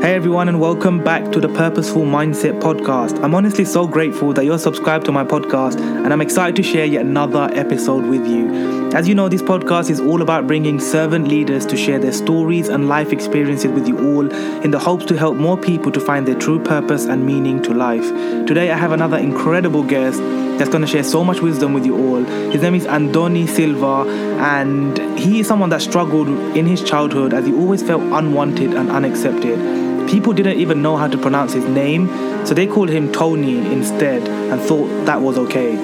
Hey everyone, and welcome back to the Purposeful Mindset Podcast. I'm honestly so grateful that you're subscribed to my podcast, and I'm excited to share yet another episode with you. As you know, this podcast is all about bringing servant leaders to share their stories and life experiences with you all in the hopes to help more people to find their true purpose and meaning to life. Today, I have another incredible guest that's going to share so much wisdom with you all. His name is Andoni Silva, and he is someone that struggled in his childhood as he always felt unwanted and unaccepted. People didn't even know how to pronounce his name, so they called him Tony instead and thought that was okay.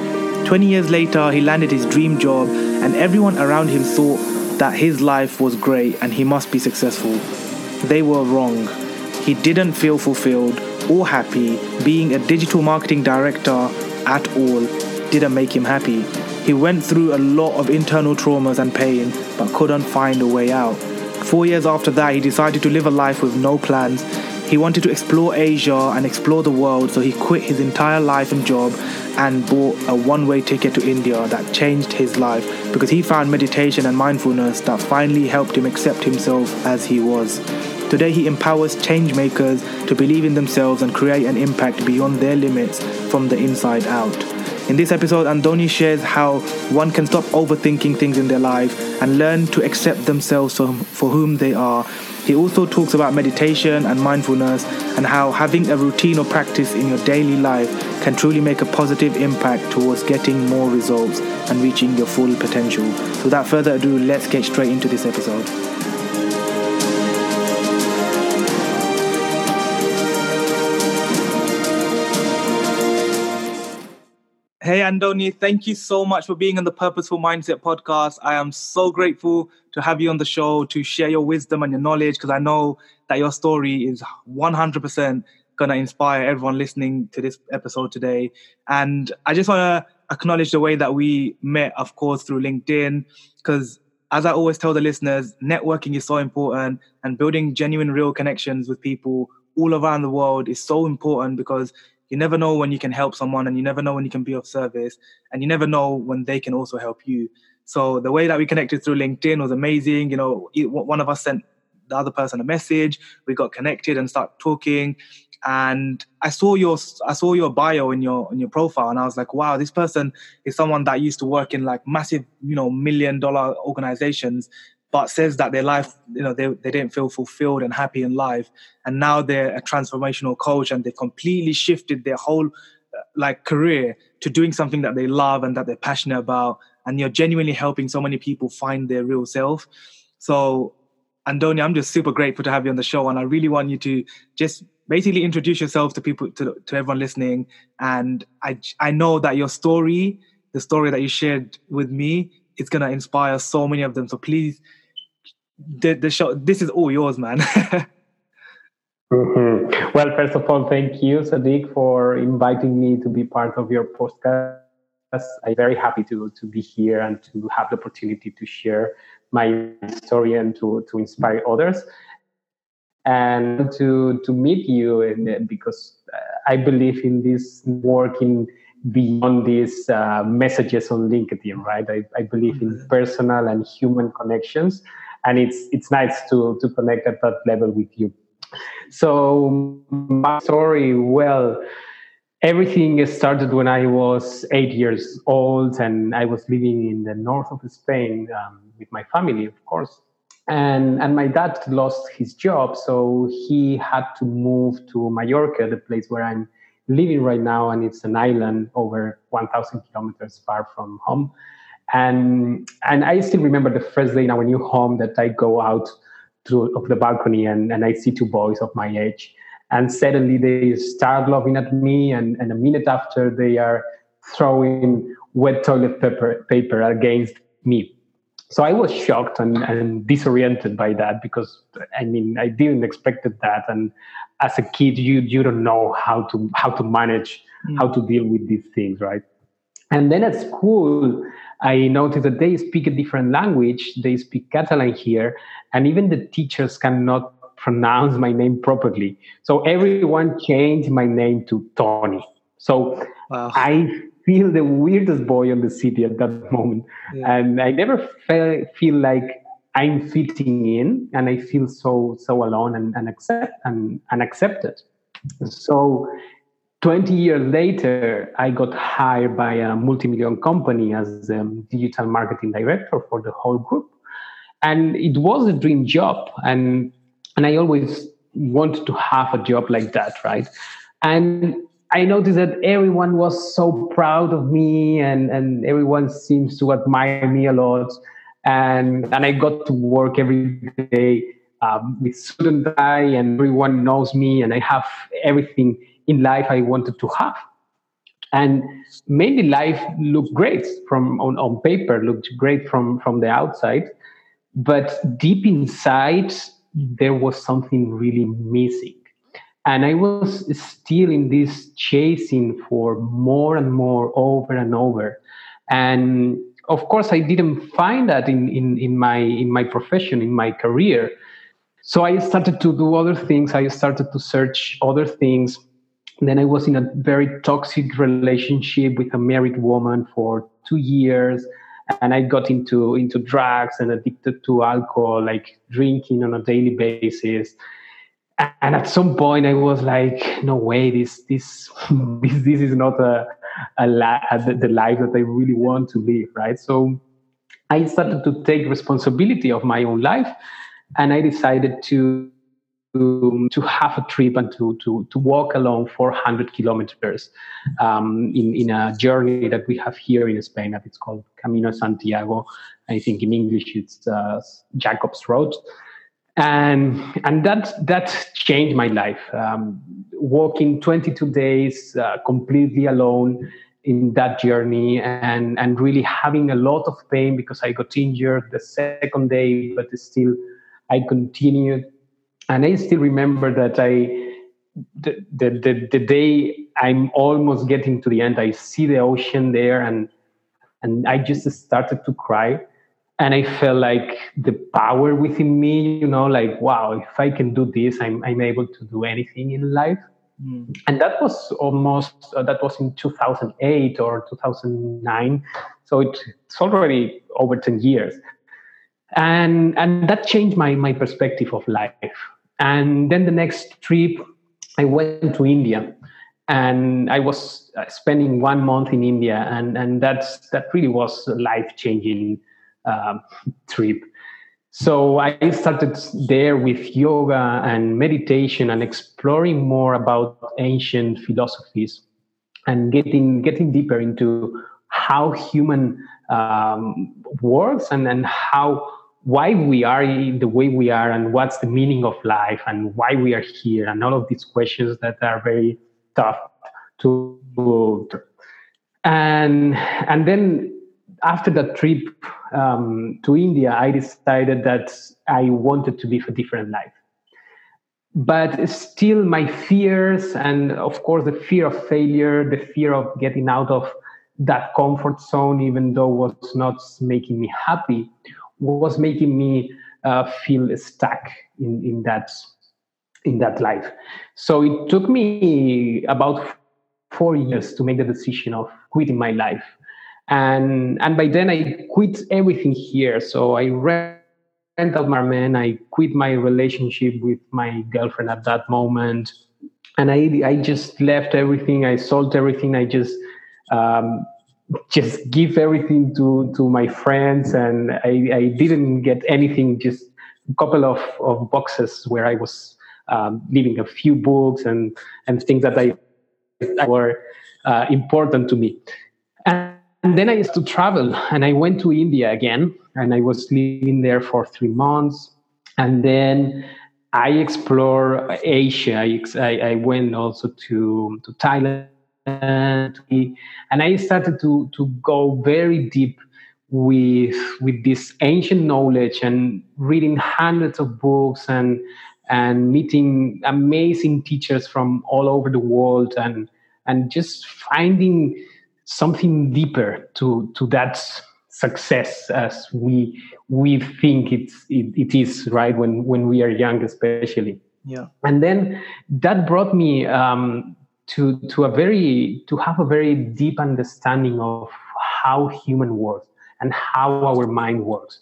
20 years later, he landed his dream job, and everyone around him thought that his life was great and he must be successful. They were wrong. He didn't feel fulfilled or happy. Being a digital marketing director at all didn't make him happy. He went through a lot of internal traumas and pain, but couldn't find a way out. Four years after that, he decided to live a life with no plans. He wanted to explore Asia and explore the world, so he quit his entire life and job and bought a one way ticket to India that changed his life because he found meditation and mindfulness that finally helped him accept himself as he was. Today, he empowers change makers to believe in themselves and create an impact beyond their limits from the inside out. In this episode, Andoni shares how one can stop overthinking things in their life and learn to accept themselves for whom they are. He also talks about meditation and mindfulness and how having a routine or practice in your daily life can truly make a positive impact towards getting more results and reaching your full potential. So, without further ado, let's get straight into this episode. Hey, Andoni, thank you so much for being on the Purposeful Mindset podcast. I am so grateful to have you on the show to share your wisdom and your knowledge because I know that your story is 100% going to inspire everyone listening to this episode today. And I just want to acknowledge the way that we met, of course, through LinkedIn because as I always tell the listeners, networking is so important and building genuine, real connections with people all around the world is so important because you never know when you can help someone and you never know when you can be of service and you never know when they can also help you. So the way that we connected through linkedin was amazing. You know one of us sent the other person a message. We got connected and start talking. And i saw your i saw your bio in your in your profile and i was like wow this person is someone that used to work in like massive you know million dollar organizations but says that their life, you know, they, they didn't feel fulfilled and happy in life. And now they're a transformational coach and they've completely shifted their whole uh, like career to doing something that they love and that they're passionate about. And you're genuinely helping so many people find their real self. So, Andoni, I'm just super grateful to have you on the show. And I really want you to just basically introduce yourself to people, to, to everyone listening. And I, I know that your story, the story that you shared with me, is going to inspire so many of them. So please the, the show this is all yours man. Mm-hmm. well first of all thank you sadiq for inviting me to be part of your podcast. I'm very happy to to be here and to have the opportunity to share my story and to to inspire others. And to to meet you and because i believe in this working beyond these uh, messages on linkedin right? I, I believe in mm-hmm. personal and human connections and it's it's nice to to connect at that level with you. So my story well everything started when i was eight years old and i was living in the north of spain um, with my family of course. And and my dad lost his job so he had to move to mallorca the place where i'm living right now and it's an island over 1000 kilometers far from home and and I still remember the first day in our new home that I go out to of the balcony and, and I see two boys of my age. And suddenly they start laughing at me, and, and a minute after they are throwing wet toilet paper paper against me. So I was shocked and, and disoriented by that because I mean I didn't expect that. And as a kid, you you don't know how to how to manage mm. how to deal with these things, right? And then at school, I noticed that they speak a different language. They speak Catalan here, and even the teachers cannot pronounce my name properly. So everyone changed my name to Tony. So wow. I feel the weirdest boy on the city at that moment, yeah. and I never felt, feel like I'm fitting in and I feel so so alone and, and accept and and accepted. So 20 years later, I got hired by a multi-million company as a digital marketing director for the whole group. And it was a dream job. And and I always wanted to have a job like that, right? And I noticed that everyone was so proud of me and, and everyone seems to admire me a lot. And, and I got to work every day um, with and and everyone knows me, and I have everything in life I wanted to have. And mainly life looked great from on, on paper, looked great from, from the outside. But deep inside, there was something really missing. And I was still in this chasing for more and more over and over. And of course, I didn't find that in, in, in, my, in my profession, in my career. So I started to do other things. I started to search other things. Then I was in a very toxic relationship with a married woman for two years and I got into into drugs and addicted to alcohol, like drinking on a daily basis. And at some point, I was like, "No way! This this this, this is not a, a la- the life that I really want to live." Right? So I started to take responsibility of my own life, and I decided to to, have a trip and to, to, to walk along 400 kilometers um, in, in a journey that we have here in Spain that it's called Camino Santiago. I think in English it's uh, Jacob's Road. And, and that, that changed my life. Um, walking 22 days uh, completely alone in that journey and, and really having a lot of pain because I got injured the second day, but still I continued and I still remember that I the, the, the, the day I'm almost getting to the end, I see the ocean there and and I just started to cry. And I felt like the power within me, you know, like, wow, if I can do this, I'm, I'm able to do anything in life. Mm. And that was almost, uh, that was in 2008 or 2009. So it, it's already over 10 years. And, and that changed my, my perspective of life. And then the next trip, I went to India and I was uh, spending one month in India, and and that's that really was a life changing um, trip. So I started there with yoga and meditation and exploring more about ancient philosophies and getting getting deeper into how human um, works and and how why we are the way we are and what's the meaning of life and why we are here and all of these questions that are very tough to and and then after that trip um, to india i decided that i wanted to live a different life. But still my fears and of course the fear of failure the fear of getting out of that comfort zone even though was not making me happy was making me uh, feel stuck in, in that in that life. So it took me about four years to make the decision of quitting my life. And and by then I quit everything here. So I rent out my man, I quit my relationship with my girlfriend at that moment. And I I just left everything, I sold everything, I just um, just give everything to to my friends. And I, I didn't get anything just a couple of, of boxes where I was um, leaving a few books and and things that I, were uh, important to me. And, then I used to travel and I went to India again and I was living there for three months. And then I explore Asia. I, I went also to to Thailand and and I started to to go very deep with with this ancient knowledge and reading hundreds of books and and meeting amazing teachers from all over the world and and just finding something deeper to to that success as we we think it's it, it is right when when we are young especially. Yeah. And then that brought me um, to to a very to have a very deep understanding of how human works and how our mind works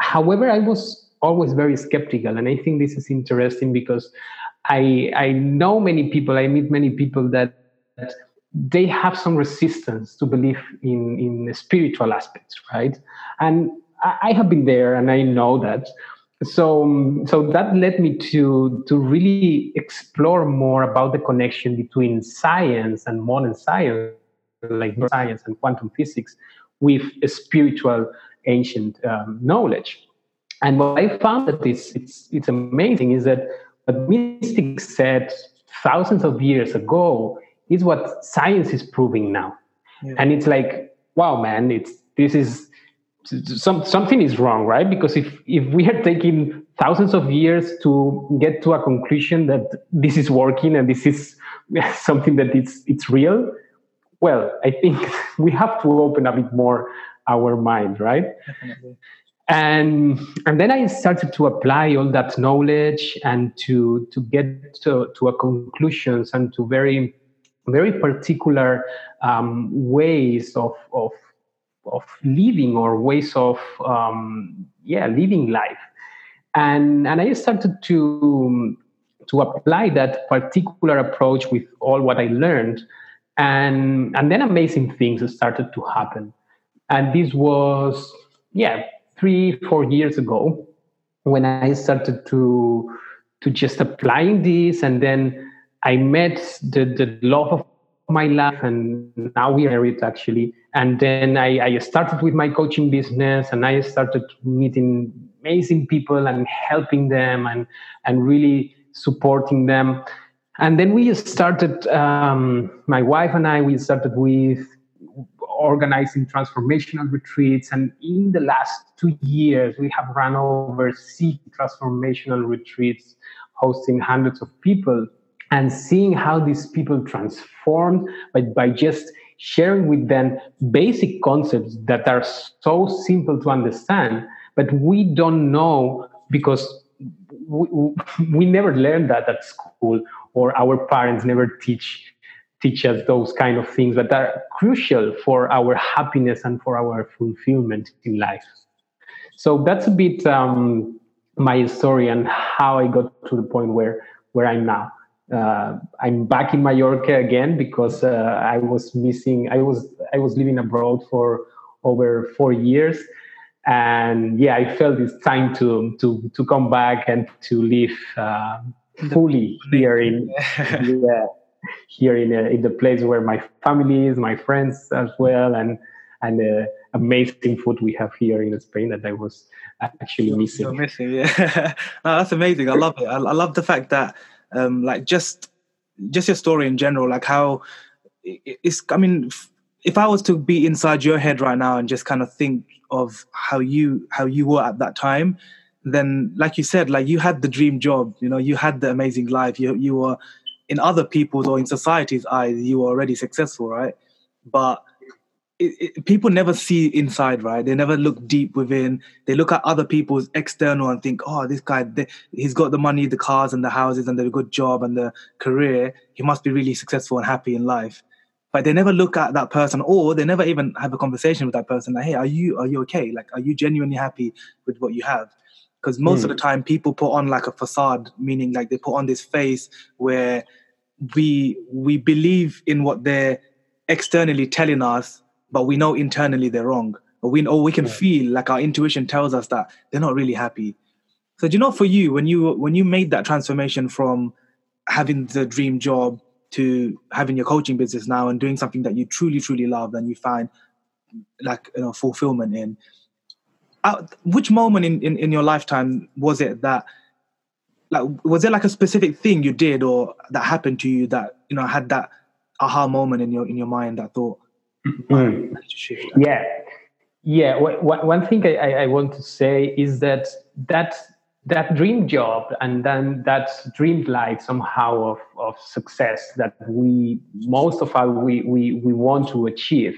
however, I was always very skeptical, and I think this is interesting because I I know many people, I meet many people that, that they have some resistance to believe in in spiritual aspects, right? And I, I have been there, and I know that. So so that led me to to really explore more about the connection between science and modern science, like science and quantum physics, with spiritual ancient um, knowledge. And what I found that it's, it's, it's amazing is that what mystics said thousands of years ago is what science is proving now. Yeah. And it's like, wow, man, it's this is some something is wrong, right? Because if if we are taking thousands of years to get to a conclusion that this is working and this is something that it's it's real, well, I think we have to open a bit more our mind, right? Definitely. And and then I started to apply all that knowledge and to to get to, to a conclusions and to very very particular um, ways of, of of living or ways of um, yeah living life. And and i started to to apply that particular approach with all what i learned. And and then amazing things started to happen. And this was yeah three four years ago when i started to to just applying this. And then i met the the love of my life and now we are married actually. And then I, I started with my coaching business and i started meeting amazing people and helping them and and really supporting them. And then we started um, my wife and i we started with organizing transformational retreats. And in the last two years, we have run over six transformational retreats, hosting hundreds of people and seeing how these people transformed by, by just sharing with them basic concepts that are so simple to understand, but we don't know because we, we never learned that at school or our parents never teach teach us those kind of things that are crucial for our happiness and for our fulfillment in life. So that's a bit um, my story and how I got to the point where where I'm now. Uh, I'm back in Mallorca again because uh, I was missing. I was I was living abroad for over four years, and yeah, I felt it's time to to to come back and to live uh, fully here in yeah here in, a, in the place where my family is, my friends as well, and and the amazing food we have here in Spain that I was actually missing. You're missing, yeah. no, that's amazing. I love it. I, I love the fact that, um, like, just just your story in general, like how it's. I mean, if I was to be inside your head right now and just kind of think of how you how you were at that time, then, like you said, like you had the dream job. You know, you had the amazing life. You you were in other people's or in society's eyes, you were already successful, right? But it, it, people never see inside, right? They never look deep within. They look at other people's external and think, oh, this guy, they, he's got the money, the cars, and the houses, and the good job and the career. He must be really successful and happy in life. But they never look at that person, or they never even have a conversation with that person. Like, hey, are you are you okay? Like, are you genuinely happy with what you have? because most mm. of the time people put on like a facade meaning like they put on this face where we we believe in what they're externally telling us but we know internally they're wrong or we or we can yeah. feel like our intuition tells us that they're not really happy so do you know for you when you when you made that transformation from having the dream job to having your coaching business now and doing something that you truly truly love and you find like you know fulfillment in uh, which moment in, in, in your lifetime was it that like was there like a specific thing you did or that happened to you that you know had that aha moment in your in your mind that thought mm-hmm. yeah. Yeah one thing I, I want to say is that that that dream job and then that dream life somehow of, of success that we most of us we, we, we want to achieve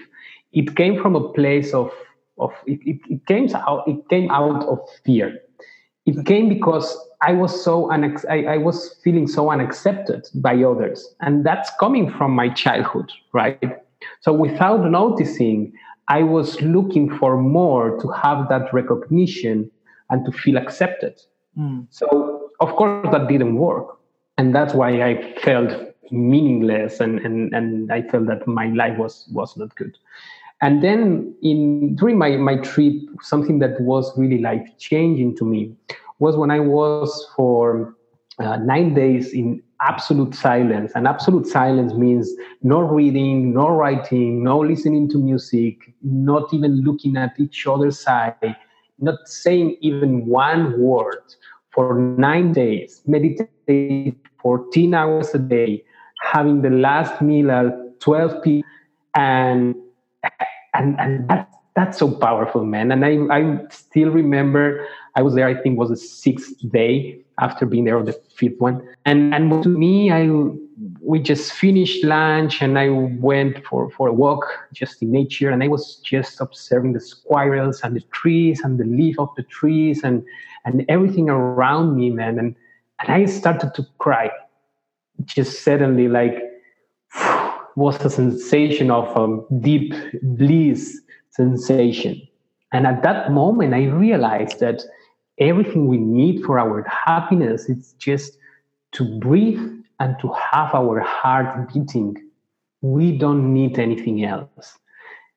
it came from a place of of it, it, it came out it came out of fear. It came because i was so unex- I, I was feeling so unaccepted by others and that's coming from my childhood right so without noticing i was looking for more to have that recognition and to feel accepted. Mm. So, of course, that didn't work. And that's why I felt meaningless and, and, and I felt that my life was, was not good. And then in during my, my trip, something that was really life changing to me was when I was for uh, nine days in absolute silence. And absolute silence means no reading, no writing, no listening to music, not even looking at each other's eye, not saying even one word for nine days, meditate 14 hours a day, having the last meal at 12 p.m. and and and that's that's so powerful, man. And I I still remember I was there. I think was the sixth day after being there, or the fifth one. And and to me, I we just finished lunch and I went for for a walk just in nature, and I was just observing the squirrels and the trees and the leaf of the trees and and everything around me, man. And and I started to cry, just suddenly, like was a sensation of um, deep bliss sensation. And at that moment, I realized that everything we need for our happiness is just to breathe and to have our heart beating. We don't need anything else.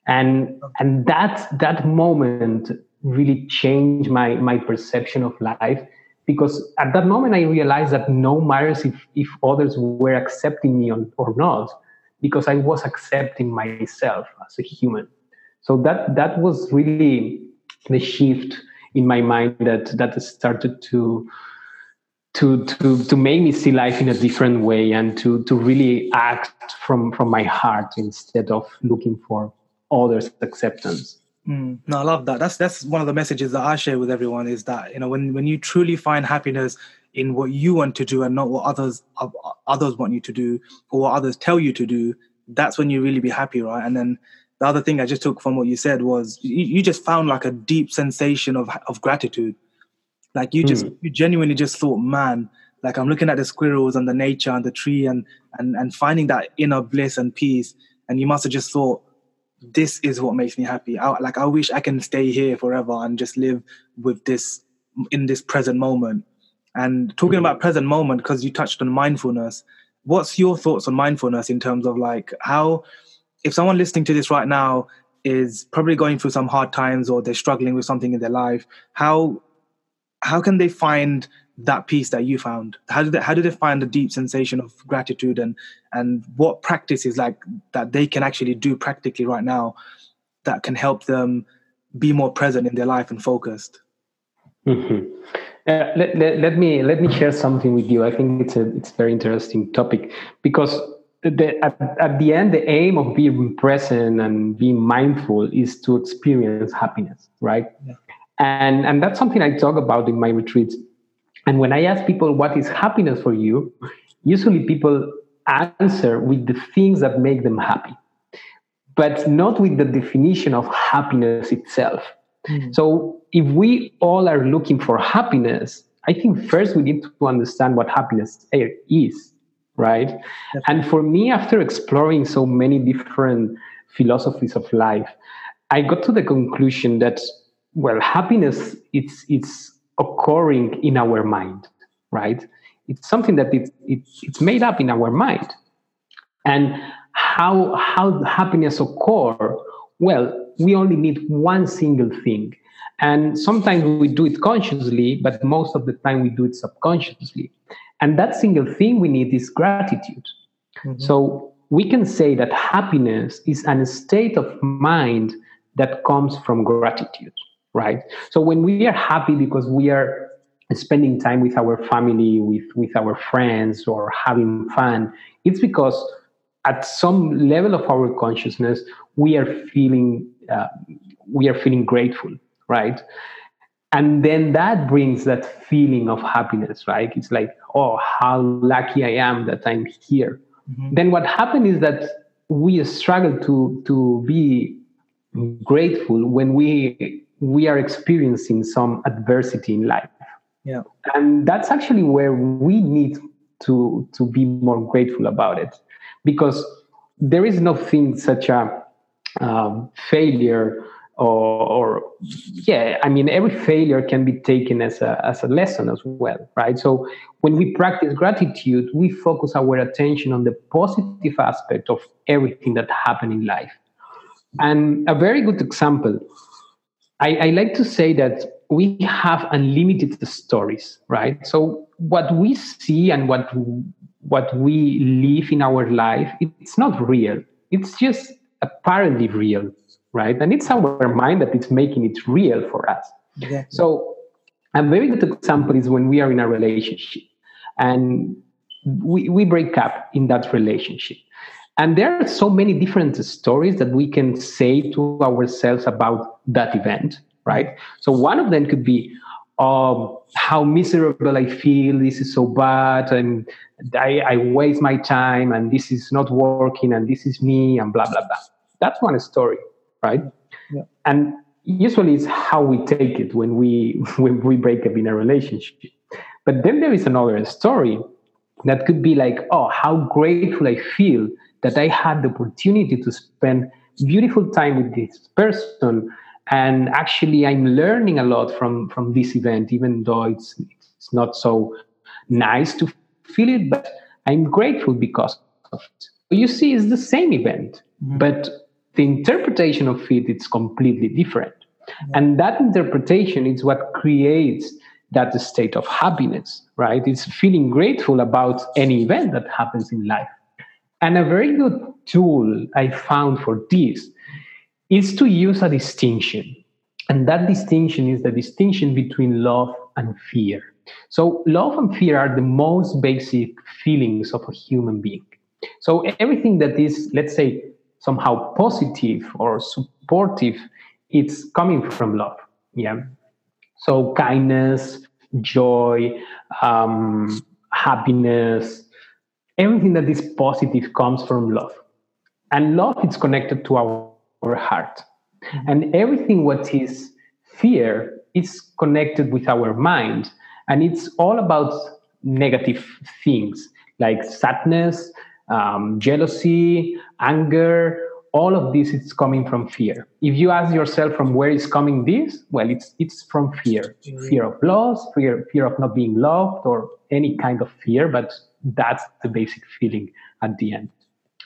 And and that that moment really changed my my perception of life because at that moment I realized that no matters if if others were accepting me or, or not, because I was accepting myself as a human. So that that was really the shift in my mind that that started to to to to make me see life in a different way and to to really act from from my heart instead of looking for others acceptance. Mm, no i love that. That's that's one of the messages that i share with everyone is that you know when when you truly find happiness in what you want to do and not what others others want you to do or what others tell you to do that's when you really be happy right? And then the other thing I just took from what you said was you, you just found like a deep sensation of of gratitude. Like you just mm. you genuinely just thought, man, like I'm looking at the squirrels and the nature and the tree and and and finding that inner bliss and peace. And you must have just thought, this is what makes me happy. I, like I wish I can stay here forever and just live with this in this present moment. And talking mm. about present moment, because you touched on mindfulness, what's your thoughts on mindfulness in terms of like how if someone listening to this right now is probably going through some hard times or they're struggling with something in their life, how how can they find that peace that you found? How did they, how did they find the deep sensation of gratitude and and what practices like that they can actually do practically right now that can help them be more present in their life and focused? Mm-hmm. Uh, let, let, let me let me share something with you. I think it's a it's a very interesting topic because the, at, at the end, the aim of being present and being mindful is to experience happiness, right? Yeah. And, and that's something I talk about in my retreats. And when I ask people, what is happiness for you? Usually people answer with the things that make them happy, but not with the definition of happiness itself. Mm-hmm. So if we all are looking for happiness, I think first we need to understand what happiness is right? And for me, after exploring so many different philosophies of life, I got to the conclusion that well, happiness it's it's occurring in our mind, right? It's something that it, it, it's made up in our mind. And how how happiness occur? Well, we only need one single thing. And sometimes we do it consciously, but most of the time we do it subconsciously. And that single thing we need is gratitude. Mm-hmm. So we can say that happiness is an state of mind that comes from gratitude, right? So when we are happy because we are spending time with our family, with, with our friends, or having fun, it's because at some level of our consciousness, we are feeling uh, we are feeling grateful, right? And then that brings that feeling of happiness right? It's like oh how lucky i am that i'm here. Mm-hmm. then what happened is that we struggle to to be grateful when we we are experiencing some adversity in life. Yeah. And that's actually where we need to to be more grateful about it. Because there is nothing such a um, failure or, or, yeah i mean every failure can be taken as a, as a lesson as well right? So when we practice gratitude we focus our attention on the positive aspect of everything that happened in life. And a very good example I, I like to say that we have unlimited stories right? So what we see and what what we live in our life it's not real. It's just apparently real right? And it's our mind that is making it real for us. Exactly. So a very good example is when we are in a relationship and we, we break up in that relationship. And there are so many different stories that we can say to ourselves about that event, right? So one of them could be, oh, how miserable I feel. This is so bad. And I, I waste my time and this is not working and this is me and blah, blah, blah. That's one story right? Yeah. And usually it's how we take it when we when we break up in a relationship. But then there is another story that could be like, oh, how grateful I feel that I had the opportunity to spend beautiful time with this person. And actually, I'm learning a lot from, from this event, even though it's, it's not so nice to feel it, but I'm grateful because of it. You see, it's the same event, mm-hmm. but the interpretation of it is completely different. And that interpretation is what creates that state of happiness, right? It's feeling grateful about any event that happens in life. And a very good tool I found for this is to use a distinction. And that distinction is the distinction between love and fear. So, love and fear are the most basic feelings of a human being. So, everything that is, let's say, somehow positive or supportive, it's coming from love. Yeah. So kindness, joy, um, happiness, everything that is positive comes from love. And love is connected to our, our heart. Mm-hmm. And everything what is fear is connected with our mind. And it's all about negative things like sadness, um, jealousy, anger, all of this is coming from fear. If you ask yourself from where is coming this, well, it's it's from fear, fear of loss, fear fear of not being loved, or any kind of fear. But that's the basic feeling at the end.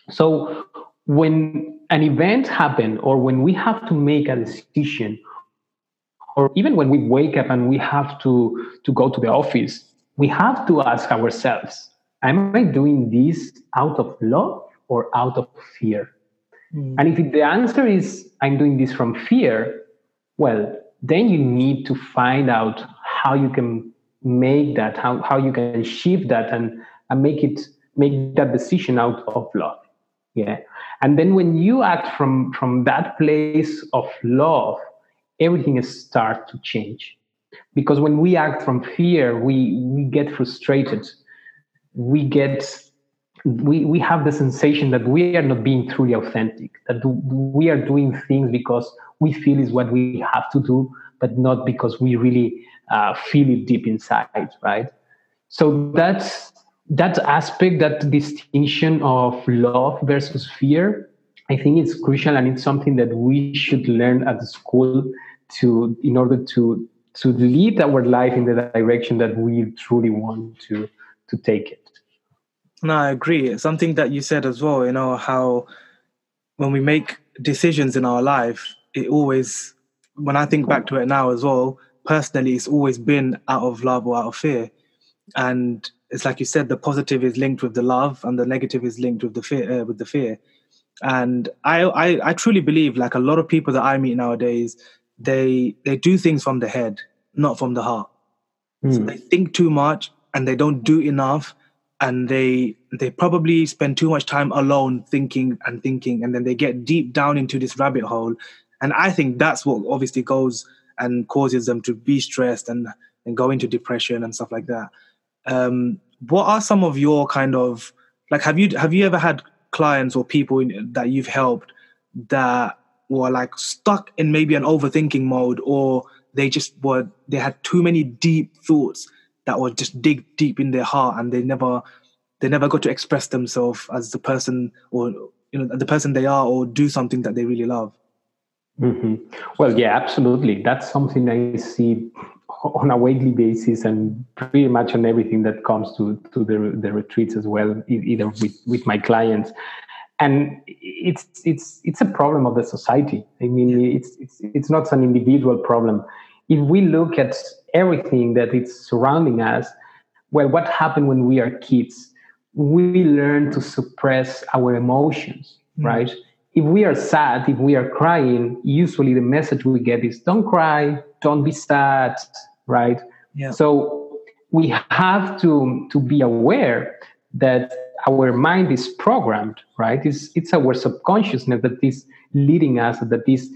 So when an event happens, or when we have to make a decision, or even when we wake up and we have to to go to the office, we have to ask ourselves am I doing this out of love or out of fear? Mm. And if the answer is I'm doing this from fear, well, then you need to find out how you can make that, how, how you can shift that and, and make it make that decision out of love. Yeah. And then when you act from from that place of love, everything starts to change. Because when we act from fear, we we get frustrated we get we we have the sensation that we are not being truly authentic that we are doing things because we feel is what we have to do but not because we really uh, feel it deep inside right? So that's that aspect that distinction of love versus fear i think it's crucial and it's something that we should learn at the school to in order to to lead our life in the direction that we truly want to to take it no, I agree. Something that you said as well, you know, how when we make decisions in our life, it always, when I think back to it now as well, personally, it's always been out of love or out of fear. And it's like you said, the positive is linked with the love, and the negative is linked with the fear. Uh, with the fear, and I, I, I truly believe, like a lot of people that I meet nowadays, they they do things from the head, not from the heart. Mm. So hmm. they think too much, and they don't do enough, and they they probably spend too much time alone thinking and thinking and then they get deep down into this rabbit hole. And i think that's what obviously goes and causes them to be stressed and and go into depression and stuff like that. Um, what are some of your kind of like have you have you ever had clients or people in, that you've helped that were like stuck in maybe an overthinking mode or they just were they had too many deep thoughts that would just dig deep in their heart and they never they never got to express themselves as the person or you know the person they are or do something that they really love Mm-hmm. Well, yeah, absolutely. That's something I see on a weekly basis and pretty much on everything that comes to, to the, the retreats as well, either with, with my clients. And it's, it's, it's a problem of the society. I mean, it's, it's, it's not an individual problem. If we look at everything that is surrounding us, well, what happened when we are kids? We learn to suppress our emotions, mm-hmm. right? If we are sad, if we are crying, usually the message we get is don't cry, don't be sad, right? Yeah. So we have to, to be aware that our mind is programmed, right? It's, it's our subconsciousness that is leading us, that is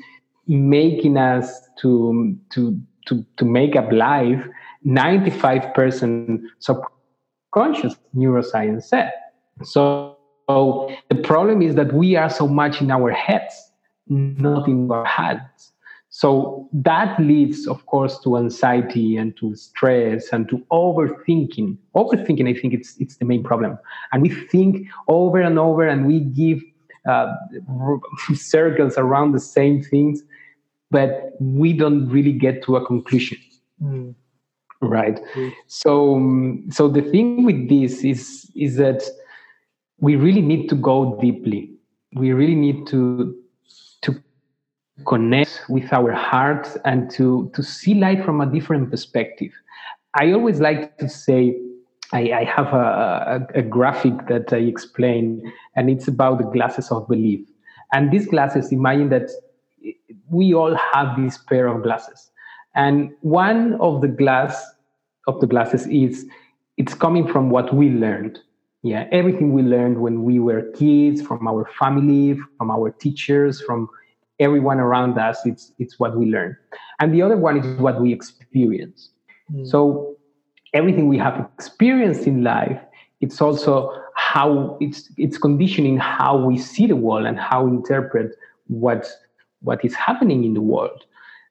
making us to, to, to, to make up life 95% subconscious, neuroscience said. So, so the problem is that we are so much in our heads, not in our hands. So that leads, of course, to anxiety and to stress and to overthinking. Overthinking, I think, it's it's the main problem. And we think over and over, and we give uh, circles around the same things, but we don't really get to a conclusion. Mm. Right. Mm. So, um, so the thing with this is is that we really need to go deeply. We really need to to connect with our hearts and to, to see life from a different perspective. I always like to say, I, I have a, a, a, graphic that I explain, and it's about the glasses of belief. And these glasses, imagine that we all have this pair of glasses. And one of the glass of the glasses is it's coming from what we learned. Yeah, everything we learned when we were kids, from our family, from our teachers, from everyone around us it's it's what we learn and the other one is what we experience mm. so everything we have experienced in life it's also how it's it's conditioning how we see the world and how we interpret what what is happening in the world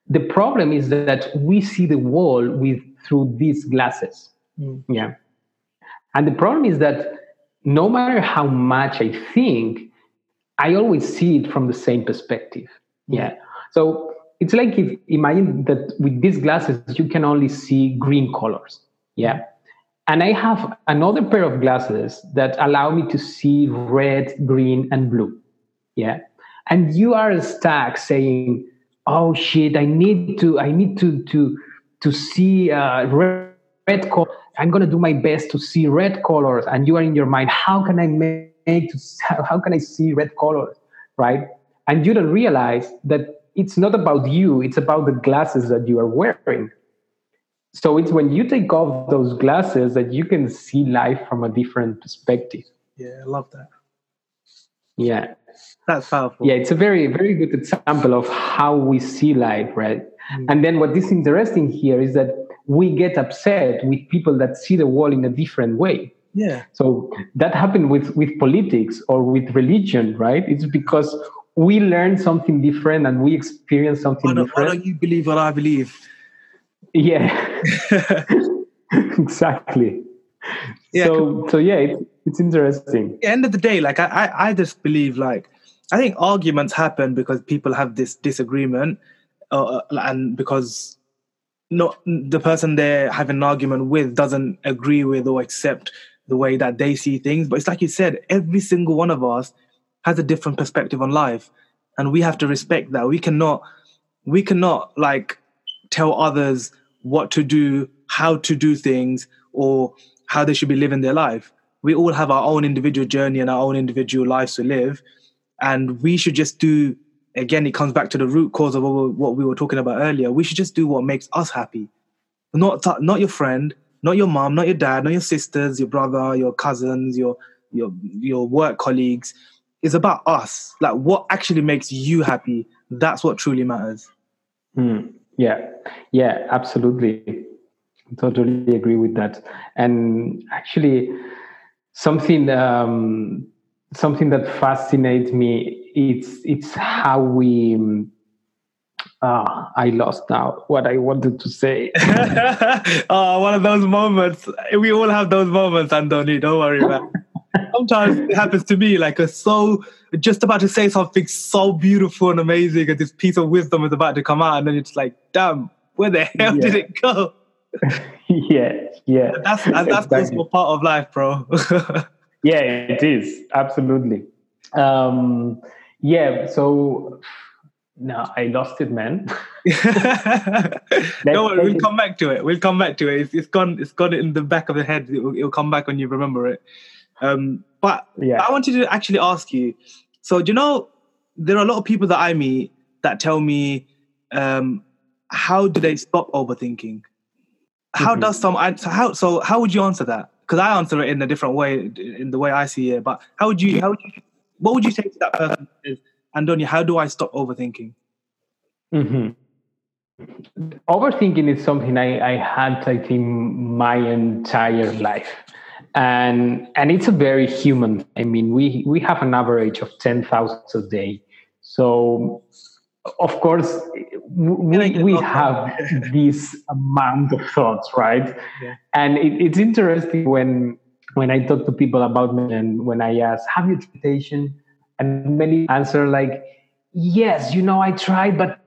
the problem is that we see the world with through these glasses mm. yeah and the problem is that no matter how much i think I always see it from the same perspective. Yeah. So it's like if imagine that with these glasses you can only see green colors. Yeah. And I have another pair of glasses that allow me to see red, green, and blue. Yeah. And you are stuck saying, "Oh shit! I need to. I need to to to see uh, red, red color. I'm gonna do my best to see red colors." And you are in your mind, "How can I make? To, how can I see red colors?" Right? and you don't realize that it's not about you it's about the glasses that you are wearing so it's when you take off those glasses that you can see life from a different perspective yeah i love that yeah that's powerful yeah it's a very very good example of how we see life right mm. and then what is interesting here is that we get upset with people that see the world in a different way yeah so that happened with with politics or with religion right it's because we learn something different and we experience something why don't, different. Why don't you believe what I believe? Yeah, exactly. Yeah, so so yeah, it's, it's interesting. End of the day, like I, I, I just believe like I think arguments happen because people have this disagreement, uh, uh and because not the person they're having an argument with doesn't agree with or accept the way that they see things. But it's like you said, every single one of us has a different perspective on life and we have to respect that we cannot we cannot like tell others what to do how to do things or how they should be living their life we all have our own individual journey and our own individual lives to live and we should just do again it comes back to the root cause of what we were talking about earlier we should just do what makes us happy not not your friend not your mom not your dad not your sisters your brother your cousins your your your work colleagues it's about us. Like what actually makes you happy. That's what truly matters. Mm, yeah, yeah, absolutely. Totally agree with that. And actually, something um, something that fascinates me it's it's how we Ah, I lost now what I wanted to say. oh, one of those moments. We all have those moments, Andoni. Don't worry, man. sometimes it happens to me like a so just about to say something so beautiful and amazing and this piece of wisdom is about to come out and then it's like damn where the hell yeah. did it go yeah yeah and that's and that's exactly. part of life bro yeah it is absolutely um yeah so no, I lost it, man. no, we'll come back to it. We'll come back to it. It's, it's gone. It's got it in the back of the head. It'll, it'll come back when you remember it. Um, but yeah. I wanted to actually ask you. So, you know, there are a lot of people that I meet that tell me, um, how do they stop overthinking? How mm-hmm. does some? So how? So how would you answer that? Because I answer it in a different way, in the way I see it. But how would you? How would you? What would you say to that person? Andoni, how do I stop overthinking? Mm-hmm. Overthinking is something I, I had, I think, my entire life. And and it's a very human. I mean, we we have an average of ten thousands a day. So of course we, we have this amount of thoughts right yeah. and it, it's interesting when when i talk to people about me and when i ask have you meditation and many answer like, yes, you know, I tried, but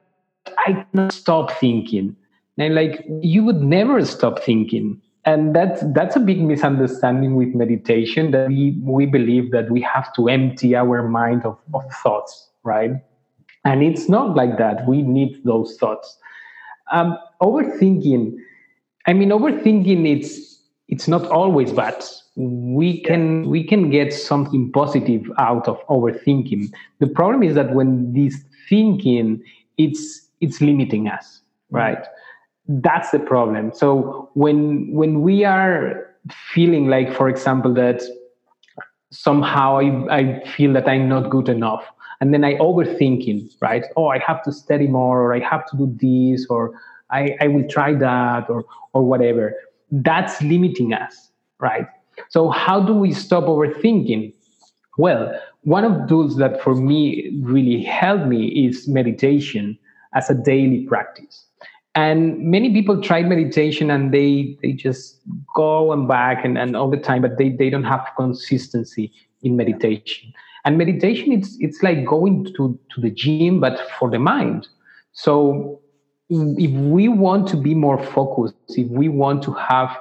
I cannot stop thinking. And like, you would never stop thinking. And that's that's a big misunderstanding with meditation that we, we believe that we have to empty our mind of, of thoughts, right? And it's not like that. We need those thoughts. Um, overthinking, I mean, overthinking it's it's not always bad. We can we can get something positive out of overthinking. The problem is that when this thinking it's it's limiting us right? That's the problem. So when when we are feeling like for example that somehow I, I feel that i'm not good enough and then i overthinking right oh i have to study more or i have to do this or i, I will try that or or whatever that's limiting us right so, how do we stop overthinking? Well, one of the tools that for me really helped me is meditation as a daily practice. And many people try meditation and they they just go and back and, and all the time, but they, they don't have consistency in meditation. And meditation it's it's like going to, to the gym but for the mind. So if we want to be more focused, if we want to have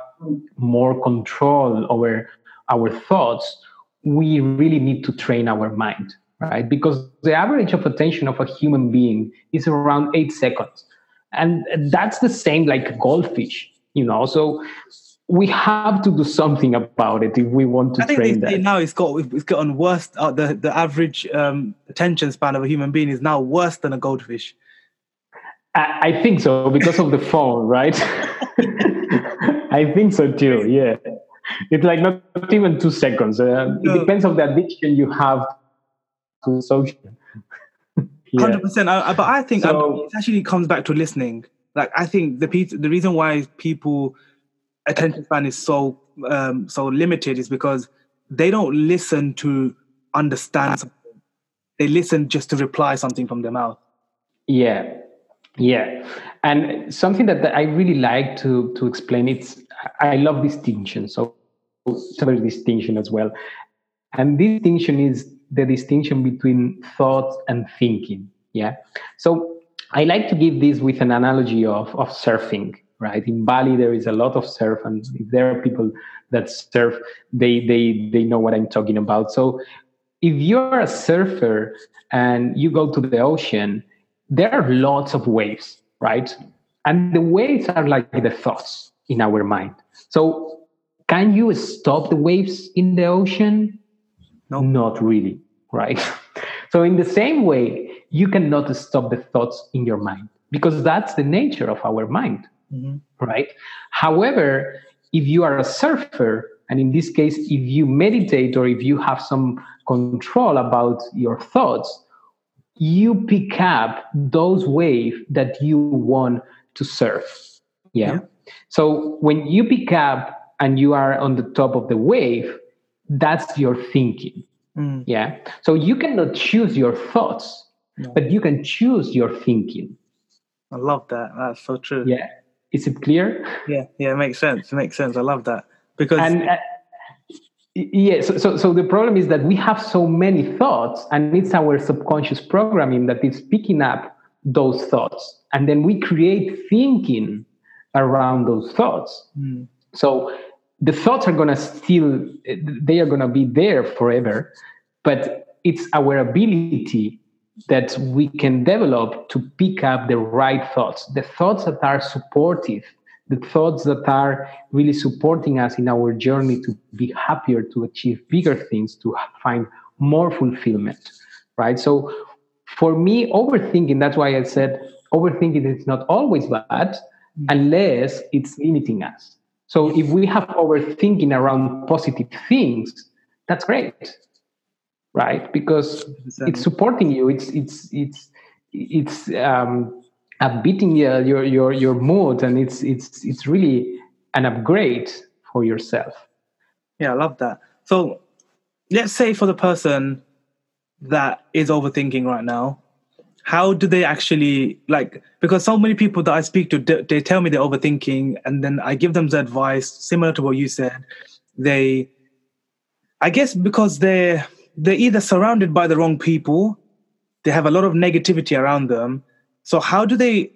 more control over our thoughts, we really need to train our mind, right? Because the average of attention of a human being is around eight seconds. And that's the same like goldfish, you know. So we have to do something about it if we want to I think train that. Now it's got it's gotten worse. Uh, the the average um, attention span of a human being is now worse than a goldfish. I, I think so because of the phone, right? I think so too. Yeah, it's like not, even two seconds. Uh, no. It depends on the addiction you have to social. Hundred percent. But I think so, it actually comes back to listening. Like I think the the reason why people attention span is so um, so limited is because they don't listen to understand something. They listen just to reply something from their mouth. Yeah, yeah, and something that, that I really like to to explain it's I love distinction. So several distinction as well, and this distinction is the distinction between thought and thinking. Yeah. So I like to give this with an analogy of of surfing. Right in Bali, there is a lot of surf, and if there are people that surf, they they they know what I'm talking about. So if you're a surfer and you go to the ocean there are lots of waves, right? And the waves are like the thoughts in our mind. So, can you stop the waves in the ocean? No, not really, right? so, in the same way, you cannot stop the thoughts in your mind because that's the nature of our mind, mm-hmm. right? However, if you are a surfer, and in this case, if you meditate or if you have some control about your thoughts, you pick up those waves that you want to surf. Yeah? yeah. So when you pick up and you are on the top of the wave, that's your thinking. Mm. Yeah. So you cannot choose your thoughts, no. but you can choose your thinking. I love that. That's so true. Yeah. Is it clear? Yeah. Yeah. It makes sense. It makes sense. I love that because. And, uh, yeah so, so, so the problem is that we have so many thoughts and it's our subconscious programming that is picking up those thoughts and then we create thinking around those thoughts mm. so the thoughts are going to still they are going to be there forever but it's our ability that we can develop to pick up the right thoughts the thoughts that are supportive the thoughts that are really supporting us in our journey to be happier, to achieve bigger things, to find more fulfillment, right? So for me, overthinking, that's why I said overthinking is not always bad mm-hmm. unless it's limiting us. So if we have overthinking around positive things, that's great, right? Because it's supporting you. It's it's it's it's um, upbeating your your your mood and it's it's it's really an upgrade for yourself yeah i love that so let's say for the person that is overthinking right now how do they actually like because so many people that i speak to they tell me they're overthinking and then i give them the advice similar to what you said they i guess because they're they're either surrounded by the wrong people they have a lot of negativity around them so how do they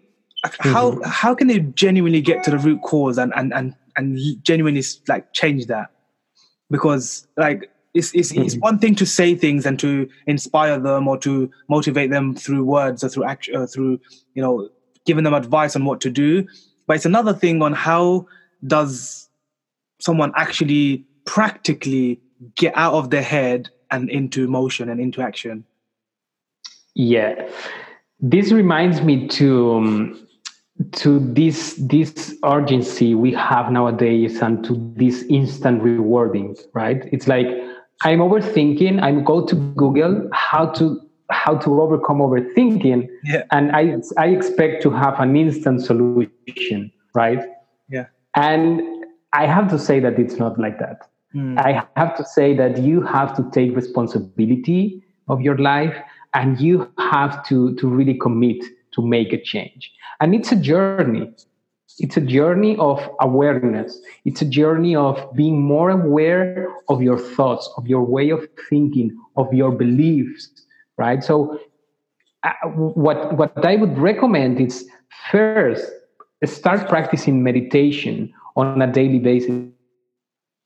how mm-hmm. how can they genuinely get to the root cause and and and and genuinely like change that? Because like it's it's, mm-hmm. it's one thing to say things and to inspire them or to motivate them through words or through action or through you know giving them advice on what to do, but it's another thing on how does someone actually practically get out of their head and into motion and into action. Yeah. This reminds me to um, to this this urgency we have nowadays and to this instant rewarding right? It's like i'm overthinking i'm go to google how to how to overcome overthinking yeah. and i i expect to have an instant solution right? Yeah. And i have to say that it's not like that mm. i have to say that you have to take responsibility of your life and you have to to really commit to make a change. And it's a journey. It's a journey of awareness. It's a journey of being more aware of your thoughts of your way of thinking of your beliefs right? So uh, what what i would recommend is first start practicing meditation on a daily basis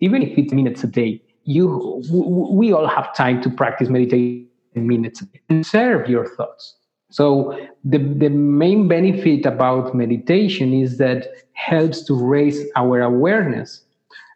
even if it's minutes a day you we all have time to practice meditation minutes and serve your thoughts. So the, the main benefit about meditation is that helps to raise our awareness.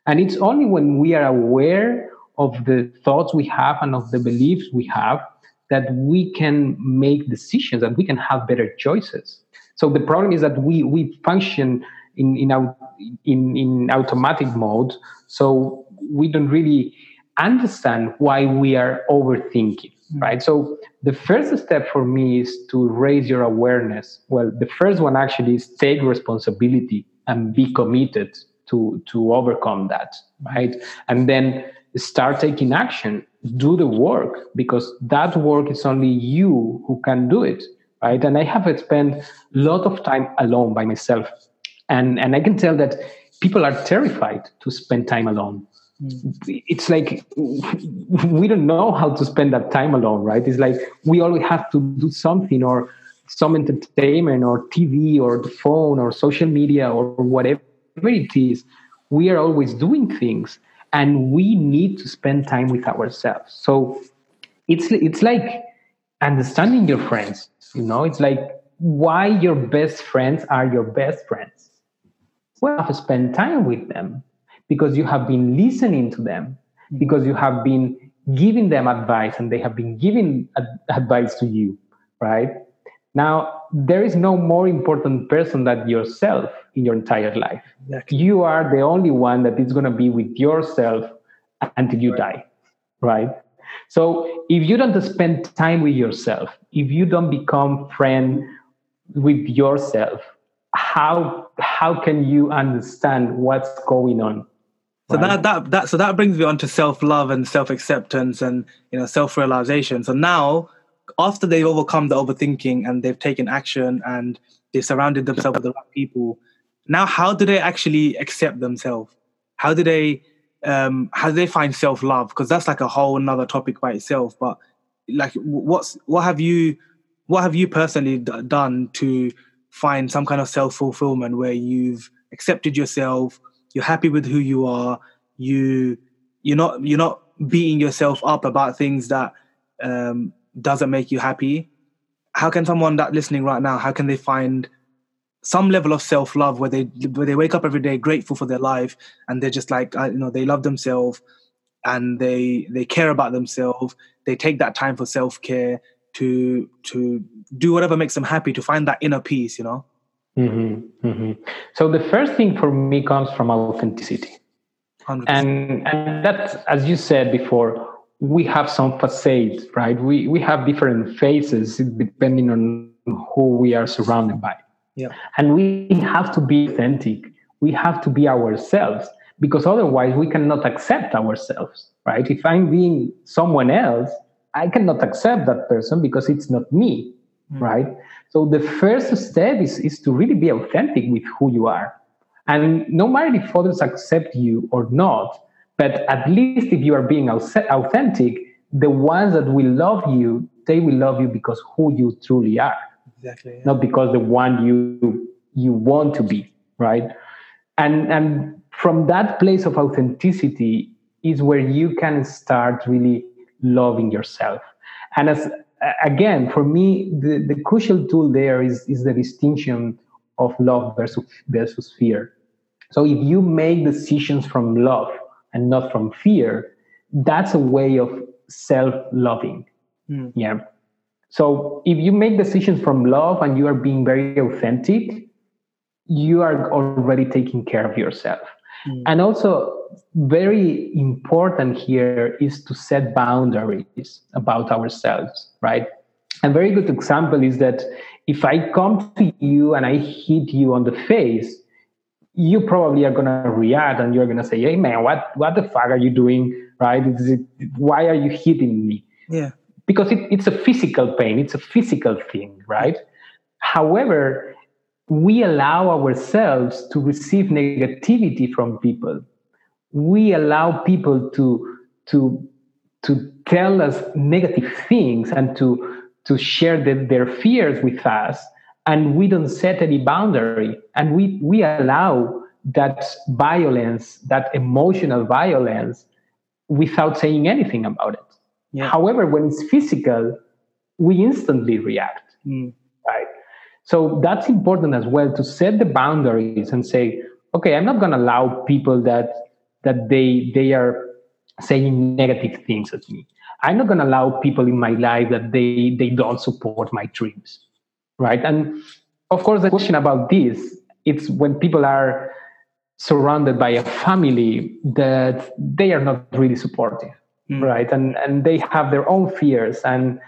And it's only when we are aware of the thoughts we have and of the beliefs we have that we can make decisions and we can have better choices. So the problem is that we we function in in, our, in, in automatic mode. So we don't really understand why we are overthinking mm. right? So the first step for me is to raise your awareness. Well the first one actually is take responsibility and be committed to to overcome that right? And then start taking action. Do the work because that work is only you who can do it right? And i have spent a lot of time alone by myself and and i can tell that people are terrified to spend time alone. Mm. It's like we don't know how to spend that time alone right? It's like we always have to do something or some entertainment or tv or the phone or social media or whatever it is. We are always doing things and we need to spend time with ourselves. So it's it's like understanding your friends you know? It's like why your best friends are your best friends well spend time with them because you have been listening to them, mm-hmm. because you have been giving them advice and they have been giving ad- advice to you, right? Now, there is no more important person than yourself in your entire life. Exactly. You are the only one that is going to be with yourself until you right. die, right? So if you don't spend time with yourself, if you don't become friend with yourself, how how can you understand what's going on so right. that that that so that brings me on to self love and self acceptance and you know self realization. So now, after they've overcome the overthinking and they've taken action and they've surrounded themselves with the right people, now how do they actually accept themselves? How do they um, how do they find self love? Because that's like a whole another topic by itself. But like, what's what have you what have you personally d- done to find some kind of self fulfillment where you've accepted yourself, you're happy with who you are, you you're not you're not beating yourself up about things that um, doesn't make you happy. How can someone that listening right now, how can they find some level of self love where they where they wake up every day grateful for their life and they're just like uh, you know they love themselves and they they care about themselves. They take that time for self care to to do whatever makes them happy to find that inner peace. You know. Mm-hmm, mm-hmm. So the first thing for me comes from authenticity, 100%. and and that's as you said before. We have some facades, right? We we have different faces depending on who we are surrounded by. Yeah. And we have to be authentic. We have to be ourselves because otherwise we cannot accept ourselves, right? If I'm being someone else, I cannot accept that person because it's not me, mm. right? So the first step is, is to really be authentic with who you are. And no matter if others accept you or not, but at least if you are being authentic, the ones that will love you, they will love you because who you truly are. Exactly. Yeah. Not because the one you you want to be, right? And and from that place of authenticity is where you can start really loving yourself. And as again, for me, the, the crucial tool there is, is the distinction of love versus, versus fear. So if you make decisions from love and not from fear, that's a way of self-loving. Mm. Yeah. So if you make decisions from love and you are being very authentic, you are already taking care of yourself. Mm. And also, very important here is to set boundaries about ourselves, right? A very good example is that if I come to you and I hit you on the face, you probably are gonna react and you're gonna say, "Hey man, what what the fuck are you doing? Right? It, why are you hitting me?" Yeah, because it, it's a physical pain, it's a physical thing, right? However, we allow ourselves to receive negativity from people. We allow people to to to tell us negative things and to to share the, their fears with us, and we don't set any boundary, and we we allow that violence, that emotional violence, without saying anything about it. Yeah. However, when it's physical, we instantly react. Mm. So that's important as well to set the boundaries and say, okay, I'm not going to allow people that that they they are saying negative things at me. I'm not going to allow people in my life that they they don't support my dreams. Right. And of course, the question about this it's when people are surrounded by a family that they are not really supportive mm. right and and they have their own fears and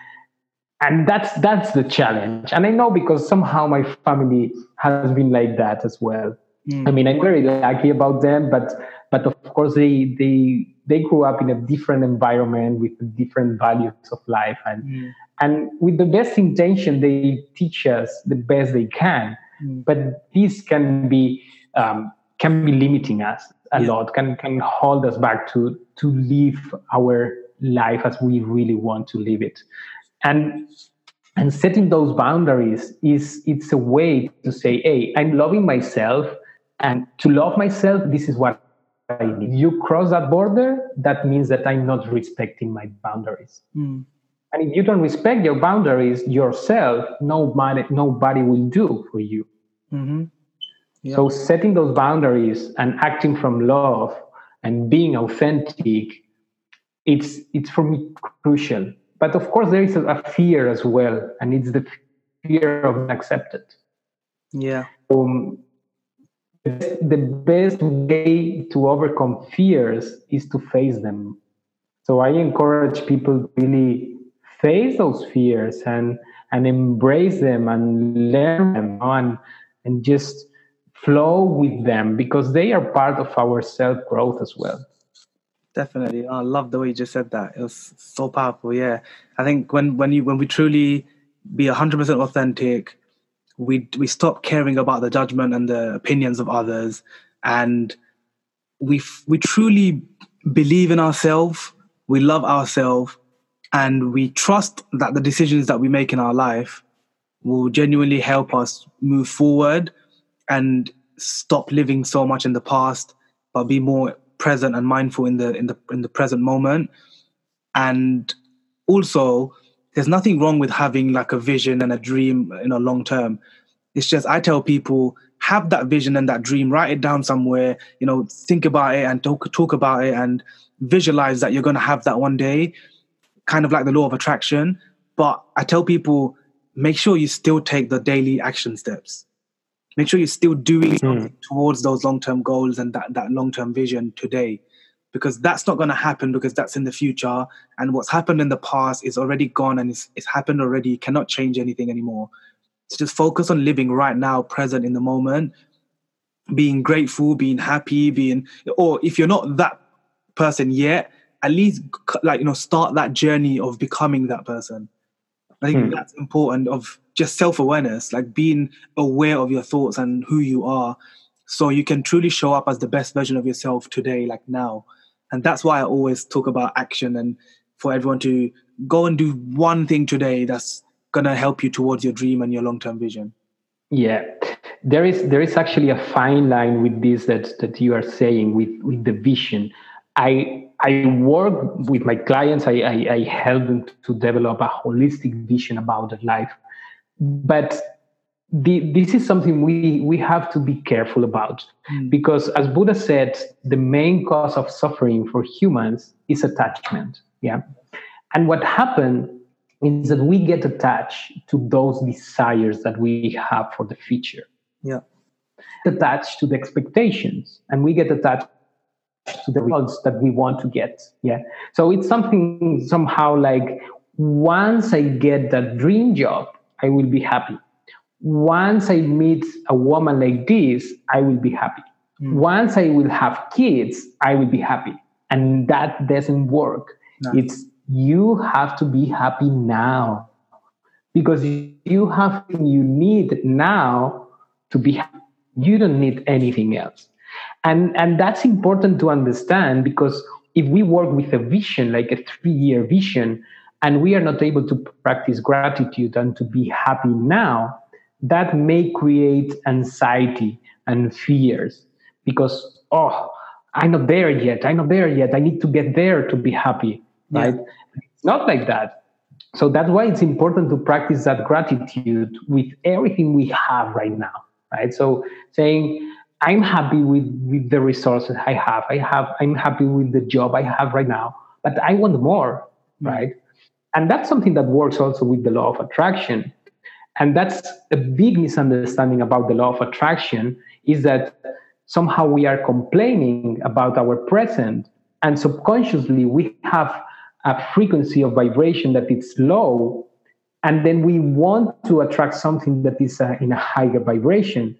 and that's that's the challenge and i know because somehow my family has been like that as well mm. i mean i'm very lucky about them but but of course they they they grew up in a different environment with different values of life and mm. and with the best intention they teach us the best they can mm. but this can be um, can be limiting us a yeah. lot can can hold us back to to live our life as we really want to live it and and setting those boundaries is it's a way to say hey i'm loving myself and to love myself this is what i need you cross that border that means that i'm not respecting my boundaries mm. and if you don't respect your boundaries yourself nobody nobody will do for you mm-hmm. So setting those boundaries and acting from love and being authentic, it's it's for me crucial. But of course, there is a, fear as well, and it's the fear of accepted. Yeah. Um, the best way to overcome fears is to face them. So I encourage people to really face those fears and and embrace them and learn them and and just flow with them because they are part of our self growth as well. Definitely, I love the way you just said that. It was so powerful. Yeah, I think when when you when we truly be hundred percent authentic, we we stop caring about the judgment and the opinions of others, and we we truly believe in ourselves, we love ourselves, and we trust that the decisions that we make in our life will genuinely help us move forward and stop living so much in the past, but be more present and mindful in the in the in the present moment. And also, there's nothing wrong with having like a vision and a dream in a long term. It's just I tell people have that vision and that dream, write it down somewhere, you know, think about it and talk talk about it and visualize that you're going to have that one day, kind of like the law of attraction. But I tell people, make sure you still take the daily action steps. Make sure you're still doing hmm. something towards those long term goals and that, that long term vision today. Because that's not going to happen because that's in the future. And what's happened in the past is already gone and it's, it's happened already. You cannot change anything anymore. So just focus on living right now, present in the moment, being grateful, being happy, being, or if you're not that person yet, at least like, you know, start that journey of becoming that person. I think hmm. that's important of just self-awareness, like being aware of your thoughts and who you are so you can truly show up as the best version of yourself today, like now. And that's why I always talk about action and for everyone to go and do one thing today that's going to help you towards your dream and your long-term vision yeah there is there is actually a fine line with this that that you are saying with with the vision i i work with my clients i i, I help them to develop a holistic vision about their life but the, this is something we we have to be careful about mm. because as buddha said the main cause of suffering for humans is attachment yeah and what happened is that we get attached to those desires that we have for the future. Yeah. Attached to the expectations, and we get attached to the results that we want to get. Yeah. So it's something somehow like once I get that dream job, I will be happy. Once I meet a woman like this, I will be happy. Mm. Once I will have kids, I will be happy. And that doesn't work. No. It's you have to be happy now because you have you need now to be happy. you don't need anything else and and that's important to understand because if we work with a vision like a three year vision and we are not able to practice gratitude and to be happy now that may create anxiety and fears because oh i'm not there yet i'm not there yet i need to get there to be happy right? It's not like that. So that's why it's important to practice that gratitude with everything we have right now, right? So saying, I'm happy with, with the resources I have. I have, I'm happy with the job I have right now, but I want more, mm-hmm. right? And that's something that works also with the law of attraction. And that's a big misunderstanding about the law of attraction is that somehow we are complaining about our present and subconsciously we have a frequency of vibration that it's low and then we want to attract something that is uh, in a higher vibration mm.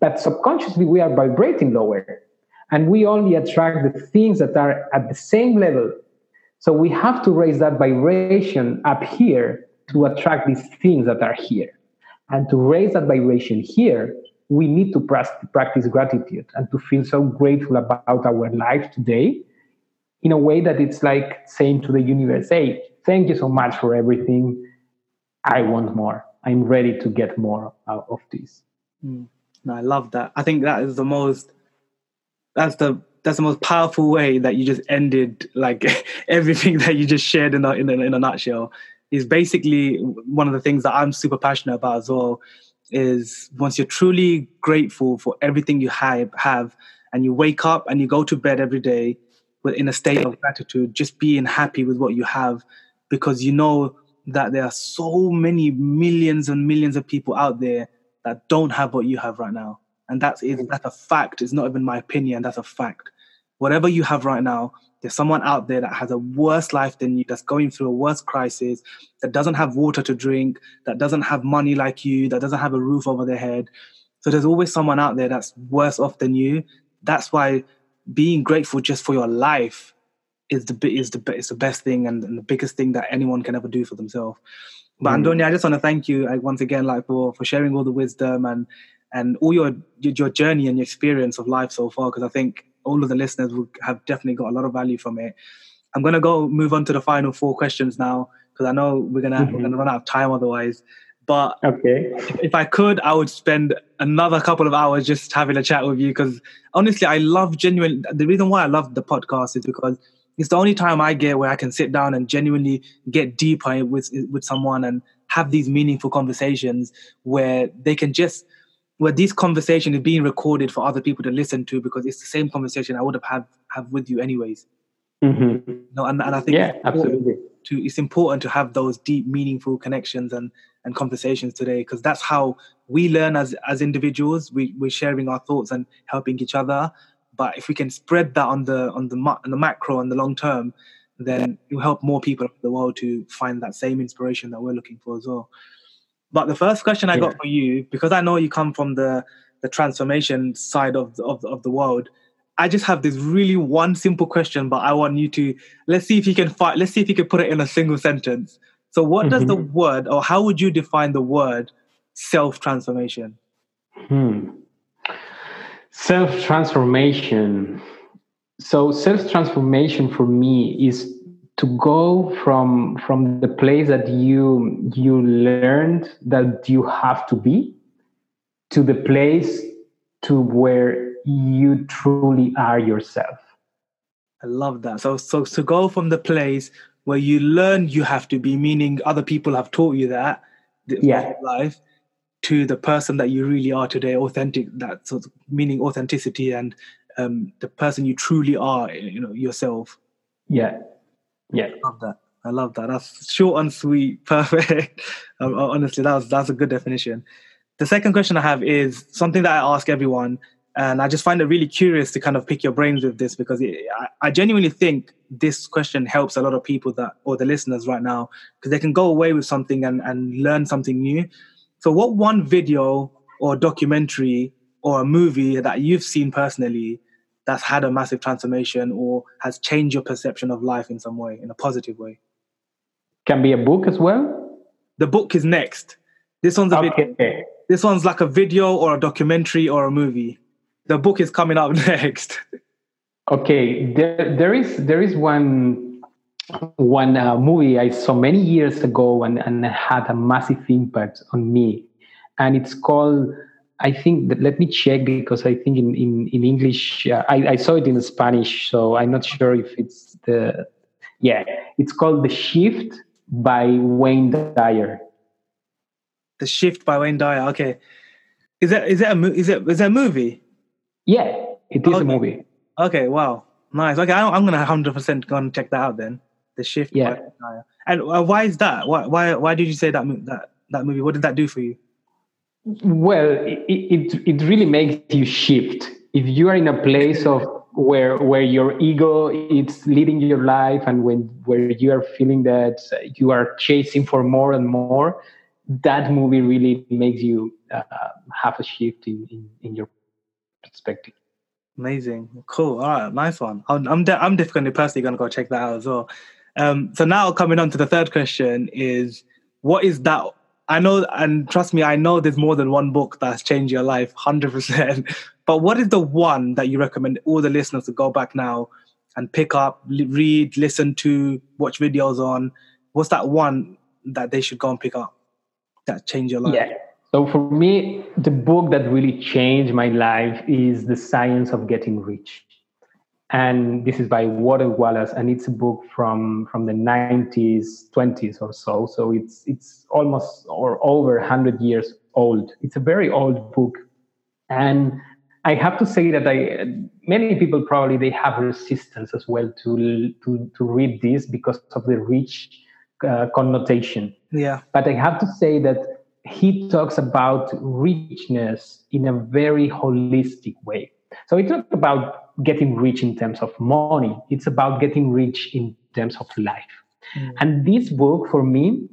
But subconsciously we are vibrating lower and we only attract the things that are at the same level so we have to raise that vibration up here to attract these things that are here and to raise that vibration here we need to practice gratitude and to feel so grateful about our life today in a way that it's like saying to the universe, hey, thank you so much for everything. I want more. I'm ready to get more out of this. Mm. No, I love that. I think that is the most that's the that's the most powerful way that you just ended like everything that you just shared in a, in a, in a nutshell is basically one of the things that I'm super passionate about as well is once you're truly grateful for everything you have have and you wake up and you go to bed every day in a state of gratitude, just being happy with what you have, because you know that there are so many millions and millions of people out there that don't have what you have right now. And that's mm. that's a fact. It's not even my opinion. That's a fact. Whatever you have right now, there's someone out there that has a worse life than you, that's going through a worse crisis, that doesn't have water to drink, that doesn't have money like you, that doesn't have a roof over their head. So there's always someone out there that's worse off than you. That's why being grateful just for your life is the is the is the best thing and, and, the biggest thing that anyone can ever do for themselves. But mm. Andoni, I just want to thank you like, once again, like for for sharing all the wisdom and and all your your journey and your experience of life so far. Because I think all of the listeners will have definitely got a lot of value from it. I'm gonna go move on to the final four questions now because I know we're gonna mm-hmm. we're gonna run out of time otherwise. But okay, if, if I could, I would spend another couple of hours just having a chat with you because honestly, I love genuine. The reason why I love the podcast is because it's the only time I get where I can sit down and genuinely get deeper with with someone and have these meaningful conversations where they can just where this conversation is being recorded for other people to listen to because it's the same conversation I would have had have with you anyways. Mm-hmm. No, and, and I think yeah, absolutely. To, it's important to have those deep, meaningful connections and and conversations today because that's how we learn as as individuals. We we're sharing our thoughts and helping each other. But if we can spread that on the on the on the macro and the long term, then it will help more people in the world to find that same inspiration that we're looking for as well. But the first question I yeah. got for you, because I know you come from the the transformation side of the, of, of the world, I just have this really one simple question, but I want you to let's see if you can find let's see if you can put it in a single sentence. So what mm-hmm. does the mm-hmm. word or how would you define the word self transformation? Hmm. Self transformation. So self transformation for me is to go from from the place that you you learned that you have to be to the place to where you truly are yourself. I love that. So so to go from the place where you learn you have to be meaning other people have taught you that yeah. life to the person that you really are today authentic that sort of meaning authenticity and um, the person you truly are you know yourself yeah yeah, I love that. I love that. That's short and sweet, perfect. um, honestly, that was that's a good definition. The second question I have is something that I ask everyone, and I just find it really curious to kind of pick your brains with this because it, I, I genuinely think this question helps a lot of people that or the listeners right now because they can go away with something and, and learn something new. So, what one video or documentary or a movie that you've seen personally that's had a massive transformation or has changed your perception of life in some way, in a positive way? Can be a book as well. The book is next. This one's a okay. video. This one's like a video or a documentary or a movie. The book is coming up next. okay, there, there is there is one one uh, movie I saw many years ago and, and had a massive impact on me, and it's called I think let me check because I think in in, in English uh, I, I saw it in Spanish, so I'm not sure if it's the yeah. It's called The Shift by Wayne Dyer. The Shift by Wayne Dyer. Okay, is that is that a is that is that a movie? Yeah, it is okay. a movie. Okay, wow, nice. Okay, I'm gonna 100 percent go and check that out then. The Shift. Yeah. And uh, why is that? Why why why did you say that that that movie? What did that do for you? Well, it, it, it really makes you shift. If you are in a place of where where your ego is leading your life and when where you are feeling that you are chasing for more and more, that movie really makes you uh, have a shift in, in, in your perspective. Amazing, cool. All right, nice one. I'm I'm, de- I'm definitely personally going to go check that out as well. Um, so now coming on to the third question is, what is that I know, and trust me, I know there's more than one book that's changed your life, 100%. But what is the one that you recommend all the listeners to go back now and pick up, read, listen to, watch videos on? What's that one that they should go and pick up that changed your life? Yeah. So for me, the book that really changed my life is The Science of Getting Rich and this is by Warren Wallace, and it's a book from from the 90s, 20s or so. So it's it's almost or over 100 years old. It's a very old book, and I have to say that I many people probably they have resistance as well to to to read this because of the rich uh, connotation. Yeah, but I have to say that he talks about richness in a very holistic way. So it's not about getting rich in terms of money. It's about getting rich in terms of life. Mm. And this book for me,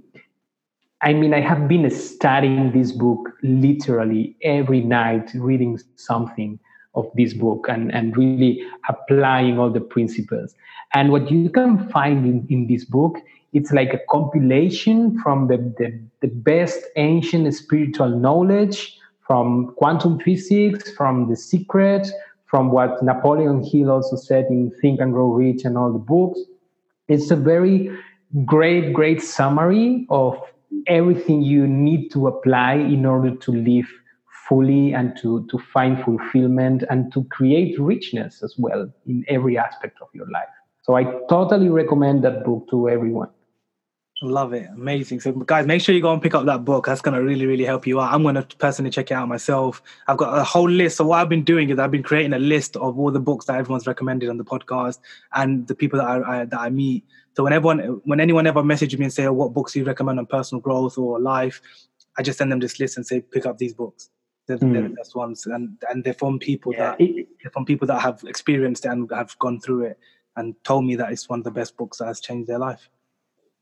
I mean, I have been studying this book literally every night, reading something of this book and, and really applying all the principles. And what you can find in, in this book, it's like a compilation from the, the, the best ancient spiritual knowledge, from quantum physics, from the secret, from what Napoleon Hill also said in Think and Grow Rich and all the books. It's a very great, great summary of everything you need to apply in order to live fully and to, to find fulfillment and to create richness as well in every aspect of your life. So I totally recommend that book to everyone. Love it. Amazing. So, guys, make sure you go and pick up that book. That's going to really, really help you out. I'm going to personally check it out myself. I've got a whole list. So, what I've been doing is I've been creating a list of all the books that everyone's recommended on the podcast and the people that I, I that I meet. So, when everyone, when anyone ever messages me and say, oh, "What books do you recommend on personal growth or life?" I just send them this list and say, "Pick up these books." They're, mm. they're the best ones, and and they're from people yeah. that they're from people that have experienced and have gone through it and told me that it's one of the best books that has changed their life.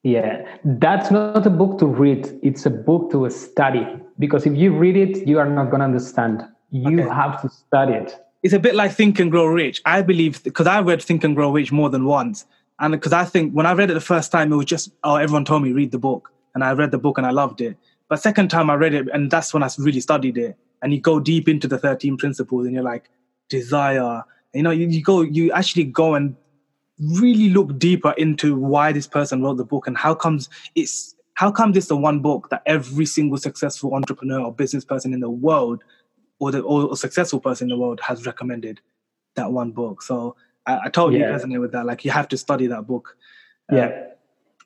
Yeah, that's not a book to read. It's a book to study because if you read it, you are not going to understand. You okay. have to study it. It's a bit like Think and Grow Rich. I believe because I read Think and Grow Rich more than once, and because I think when I read it the first time, it was just oh, everyone told me read the book, and I read the book and I loved it. But second time I read it, and that's when I really studied it. And you go deep into the thirteen principles, and you're like desire. You know, you, you go, you actually go and really look deeper into why this person wrote the book and how comes it's how comes it's the one book that every single successful entrepreneur or business person in the world or the or successful person in the world has recommended that one book. So i, I totally yeah. resonate with that. Like you have to study that book. Uh, yeah.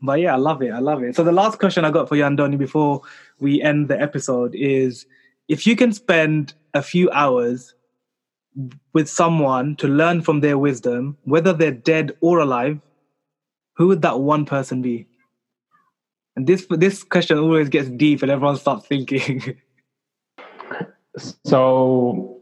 but yeah i love it. I love it. So the last question i got for you andoni before we end the episode is if you can spend a few hours with someone to learn from their wisdom, whether they're dead or alive, who would that one person be? And this this question always gets deep, and everyone starts thinking. so,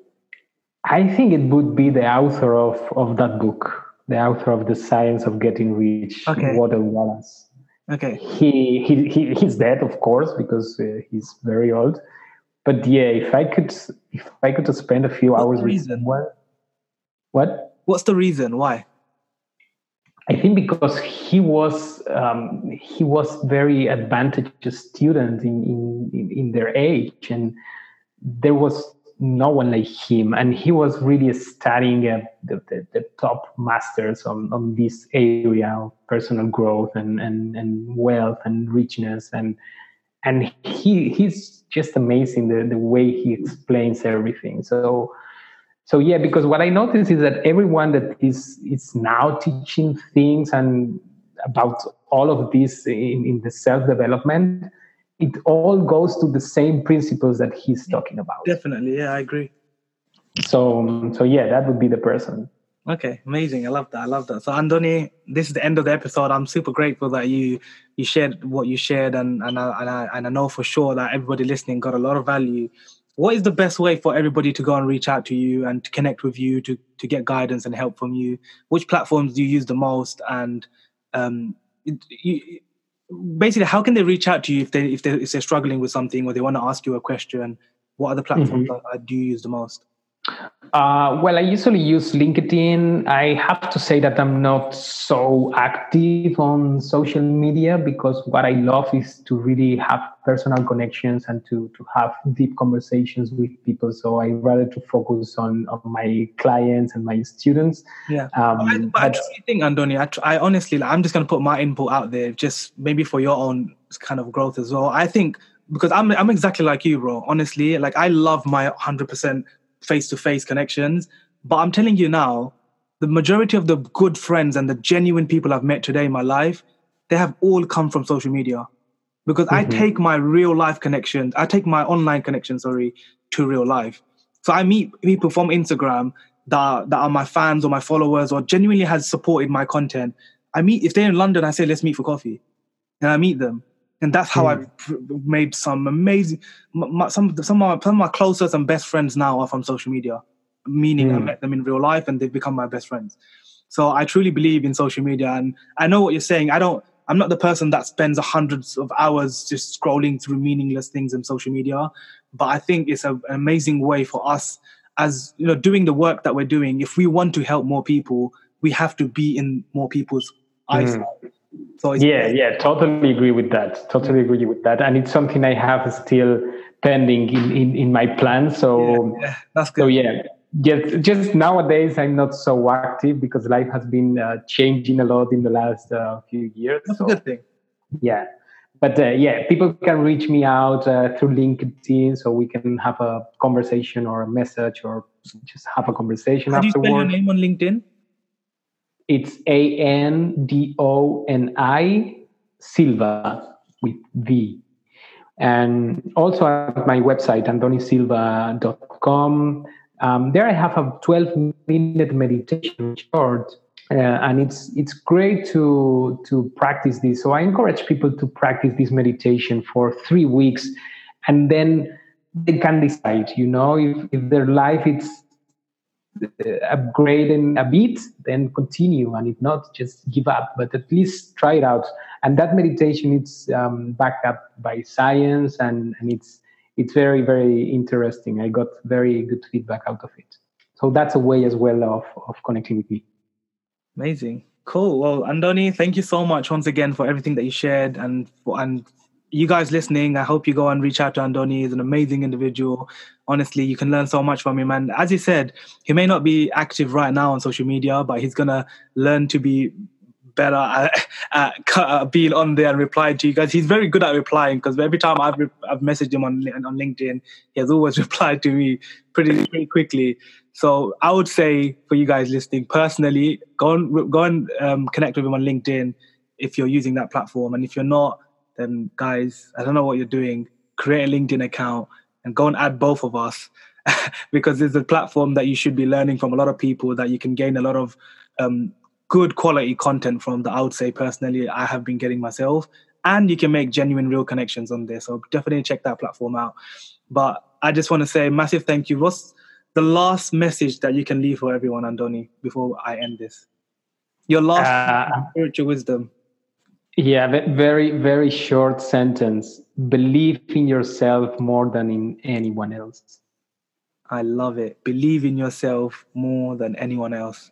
I think it would be the author of of that book, the author of the Science of Getting Rich, okay. Walter Wallace. Okay. He he he he's dead, of course, because uh, he's very old but yeah, if I could, if I could spend a few What's hours with someone, what? What's the reason? Why? I think because he was um, he was very advantageous student in, in in their age, and there was no one like him, and he was really studying uh, the, the, the, top masters on, on this area of personal growth and, and, and wealth and richness, and and he he's just amazing the, the way he explains everything. So so yeah, because what I notice is that everyone that is is now teaching things and about all of this in, in the self-development, it all goes to the same principles that he's talking about. Definitely, yeah, I agree. So so yeah, that would be the person. Okay, amazing. I love that. I love that. So Andoni, this is the end of the episode. I'm super grateful that you you shared what you shared, and and I, and I, and I know for sure that everybody listening got a lot of value. What is the best way for everybody to go and reach out to you and to connect with you to to get guidance and help from you? Which platforms do you use the most? And um, you, basically, how can they reach out to you if they if they if they're struggling with something or they want to ask you a question? What other platforms mm-hmm. do you use the most? Uh, well, I usually use LinkedIn. I have to say that I'm not so active on social media because what I love is to really have personal connections and to, to have deep conversations with people. So I rather to focus on, on my clients and my students. Yeah. Um, I, but, but I think, Andoni, I, I honestly, like, I'm just going to put my input out there, just maybe for your own kind of growth as well. I think because I'm I'm exactly like you, bro. Honestly, like I love my 100% face to face connections. But I'm telling you now, the majority of the good friends and the genuine people I've met today in my life, they have all come from social media. Because mm-hmm. I take my real life connections, I take my online connections, sorry, to real life. So I meet people from Instagram that, that are my fans or my followers or genuinely has supported my content. I meet, if they're in London, I say, let's meet for coffee. And I meet them and that's how mm. I've made some amazing. My, some some of, my, some of my closest and best friends now are from social media, meaning mm. I met them in real life and they've become my best friends. So I truly believe in social media, and I know what you're saying. I don't. I'm not the person that spends hundreds of hours just scrolling through meaningless things in social media, but I think it's a, an amazing way for us as you know doing the work that we're doing. If we want to help more people, we have to be in more people's eyes. Mm. So yeah, yeah, totally agree with that. Totally agree with that, and it's something I have still pending in in, in my plan. So yeah, yeah, that's good. So yeah, just just nowadays I'm not so active because life has been uh, changing a lot in the last uh, few years. That's so, a good thing. Yeah, but uh, yeah, people can reach me out uh, through LinkedIn, so we can have a conversation or a message or just have a conversation How do you spell your name on LinkedIn? It's A N D O N I Silva with V. And also at my website, andonisilva.com. Um, there I have a 12 minute meditation short. Uh, and it's it's great to to practice this. So I encourage people to practice this meditation for three weeks, and then they can decide. You know, if, if their life is upgrading a bit, then continue, and if not, just give up. But at least try it out. And that meditation is um, backed up by science, and, and it's it's very very interesting. I got very good feedback out of it. So that's a way as well of of connecting with me. Amazing, cool. Well, Andoni, thank you so much once again for everything that you shared and and you guys listening, I hope you go and reach out to Andoni. He's an amazing individual. Honestly, you can learn so much from him. And as he said, he may not be active right now on social media, but he's gonna learn to be better at, at, being on there and replying to you guys. He's very good at replying because every time I've I've messaged him on on LinkedIn, he has always replied to me pretty pretty quickly. So I would say for you guys listening, personally, go and go and um, connect with him on LinkedIn if you're using that platform, and if you're not then guys, I don't know what you're doing. Create a LinkedIn account and go and add both of us because it's a platform that you should be learning from a lot of people that you can gain a lot of um, good quality content from that I would say personally I have been getting myself. And you can make genuine, real connections on there. So definitely check that platform out. But I just want to say massive thank you. What's the last message that you can leave for everyone, Andoni, before I end this? Your last uh, spiritual wisdom. Yeah, very, very short sentence. Believe in yourself more than in anyone else. I love it. Believe in yourself more than anyone else.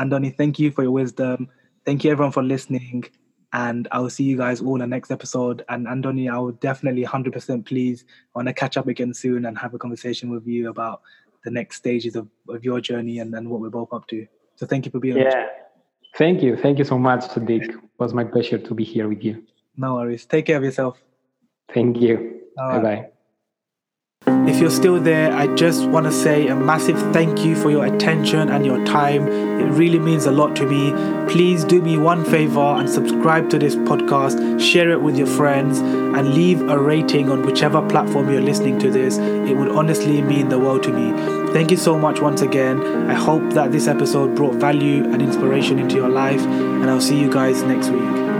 Andoni, thank you for your wisdom. Thank you, everyone, for listening. And I will see you guys all in the next episode. And Andoni, I will definitely 100% please want to catch up again soon and have a conversation with you about the next stages of, of your journey and, and what we're both up to. So thank you for being yeah. Thank you. Thank you so much, Sadiq. It was my pleasure to be here with you. No worries. Take care of yourself. Thank you. Bye bye. If you're still there, I just want to say a massive thank you for your attention and your time. It really means a lot to me. Please do me one favor and subscribe to this podcast, share it with your friends, and leave a rating on whichever platform you're listening to this. It would honestly mean the world to me. Thank you so much once again. I hope that this episode brought value and inspiration into your life, and I'll see you guys next week.